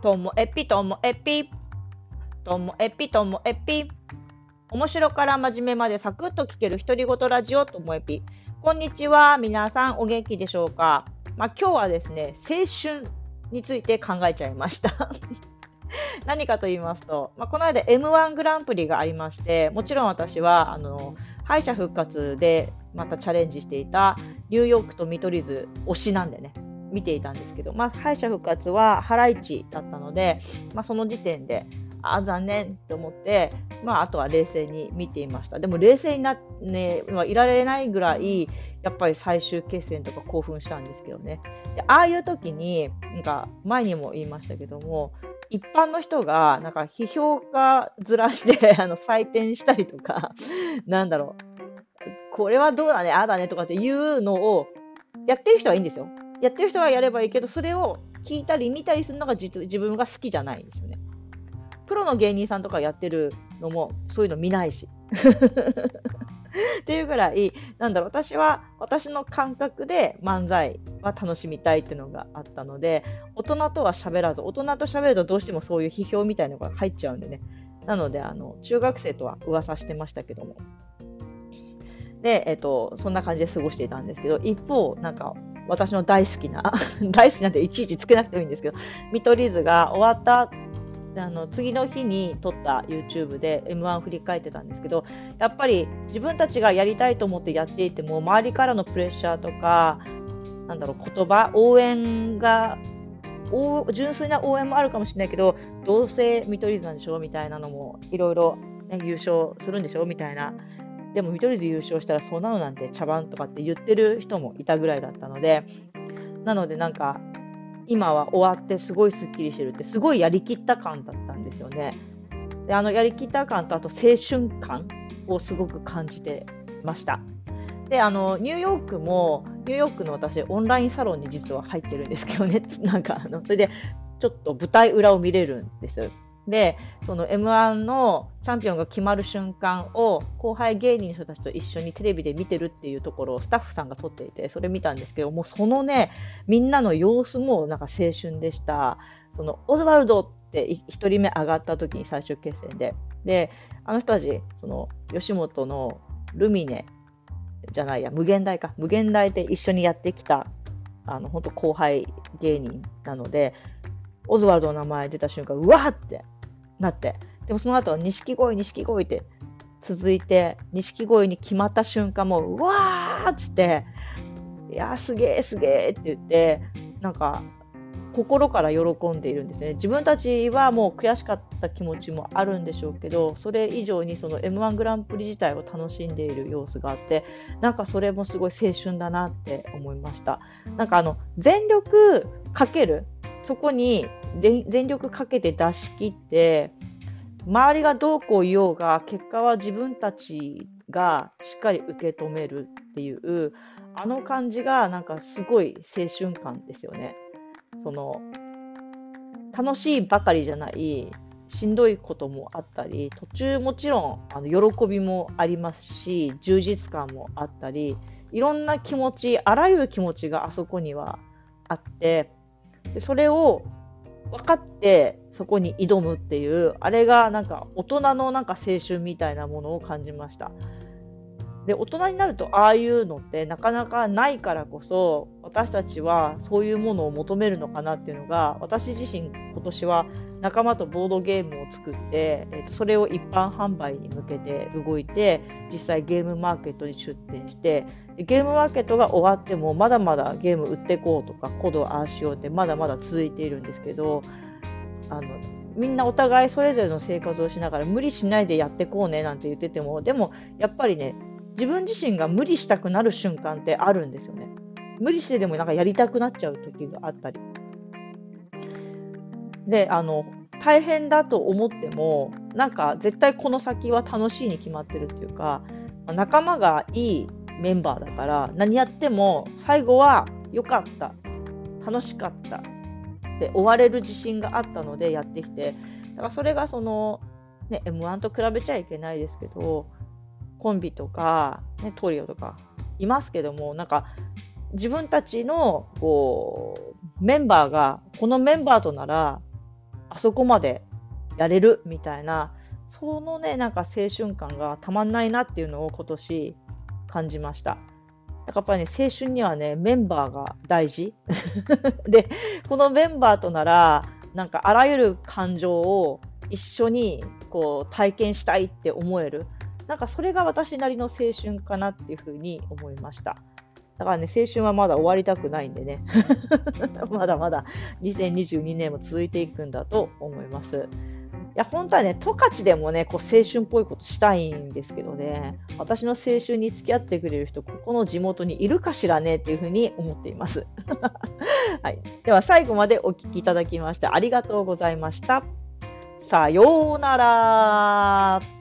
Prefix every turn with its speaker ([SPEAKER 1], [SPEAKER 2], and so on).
[SPEAKER 1] ともえぴともえぴ。ともえぴともえぴ。面白から真面目までサクッと聞ける独り言ラジオともえぴ。こんにちは。皆さんお元気でしょうか。まあ、今日はですね、青春について考えちゃいました。何かと言いますと、まあ、この間 M1 グランプリがありまして、もちろん私はあの敗者復活でまたチャレンジしていたニューヨークと見取り図推しなんでね、見ていたんですけど、まあ、敗者復活はハライチだったので、まあ、その時点で、あ残念と思って、まあ、あとは冷静に見ていました。でも冷静にな、ね、いられないぐらい、やっぱり最終決戦とか興奮したんですけどね。でああいう時に、なんか前にも言いましたけども、一般の人がなんか批評家ずらして あの採点したりとか、なんだろう、これはどうだね、ああだねとかっていうのをやってる人はいいんですよ。やってる人はやればいいけど、それを聞いたり見たりするのが自分が好きじゃないんですよね。プロの芸人さんとかやってるのもそういうの見ないし。っていうぐらい、なんだろう、私は私の感覚で漫才は楽しみたいっていうのがあったので、大人とは喋らず、大人と喋るとどうしてもそういう批評みたいなのが入っちゃうんでね。なので、あの中学生とは噂してましたけども。で、えっと、そんな感じで過ごしていたんですけど、一方、なんか私の大好きな 大好きなんていちいちつけなくてもいいんですけど、見取り図が終わったあの次の日に撮った YouTube で M1 振り返ってたんですけどやっぱり自分たちがやりたいと思ってやっていても周りからのプレッシャーとかなんだろう言葉応援が純粋な応援もあるかもしれないけどどうせ見取り図なんでしょ？みたいなのもいろいろ優勝するんでしょ？みたいなでも見取り図優勝したらそうなのなんて茶番とかって言ってる人もいたぐらいだったのでなのでなんか今は終わってすごいすっきりしてるってすごいやりきった感だったんですよね。であのやりきった感とあと青春感をすごく感じてました。であのニューヨークもニューヨークの私オンラインサロンに実は入ってるんですけどね なんかあのそれでちょっと舞台裏を見れるんです。で、その M1 のチャンピオンが決まる瞬間を後輩芸人の人たちと一緒にテレビで見てるっていうところをスタッフさんが撮っていて、それ見たんですけど、もうそのね、みんなの様子もなんか青春でした。そのオズワルドって1人目上がった時に最終決戦で。で、あの人たち、その吉本のルミネじゃないや、無限大か、無限大で一緒にやってきた、あの、本当後輩芸人なので、オズワルドの名前出た瞬間、うわーってなって、でもその後、錦鯉、錦鯉って続いて、錦鯉に決まった瞬間も、うわーっつって、いやすげえすげえって言って、なんか、心から喜んでいるんですね。自分たちはもう悔しかった気持ちもあるんでしょうけど、それ以上にその M1 グランプリ自体を楽しんでいる様子があって、なんかそれもすごい青春だなって思いました。なんかあの、全力かける、そこに全力かけて出し切って周りがどうこう言おうが結果は自分たちがしっかり受け止めるっていうあの感じがなんかすごい青春感ですよね。その楽しいばかりじゃないしんどいこともあったり途中もちろんあの喜びもありますし充実感もあったりいろんな気持ちあらゆる気持ちがあそこにはあってでそれを分かってそこに挑むっていうあれがなんか大人のなんか青春みたいなものを感じました。で大人になるとああいうのってなかなかないからこそ私たちはそういうものを求めるのかなっていうのが私自身今年は仲間とボードゲームを作って、えそれを一般販売に向けて動いて実際ゲームマーケットに出店してゲームマーケットが終わってもまだまだゲーム売ってこうとかコードああしようってまだまだ続いているんですけどあのみんなお互いそれぞれの生活をしながら無理しないでやってこうねなんて言っててもでもやっぱりね自分自身が無理したくなる瞬間ってあるんですよね。無理してでもなんかやりたくなっちゃう時があったり。であの大変だと思ってもなんか絶対この先は楽しいに決まってるっていうか仲間がいいメンバーだから何やっても最後は良かった楽しかったで終われる自信があったのでやってきてだからそれがその、ね、m 1と比べちゃいけないですけどコンビとか、ね、トリオとかいますけどもなんか自分たちのこうメンバーがこのメンバーとならあそこまでやれるみたいな、そのね、なんか青春感がたまんないなっていうのを今年感じました。だからやっぱりね、青春にはね、メンバーが大事。で、このメンバーとなら、なんかあらゆる感情を一緒にこう体験したいって思える。なんかそれが私なりの青春かなっていうふうに思いました。だからね、青春はまだ終わりたくないんでね。まだまだ2022年も続いていくんだと思います。いや、本当はね、十勝でもね、こう青春っぽいことしたいんですけどね、私の青春に付き合ってくれる人、ここの地元にいるかしらねっていうふうに思っています。はい。では、最後までお聞きいただきましてありがとうございました。さようなら。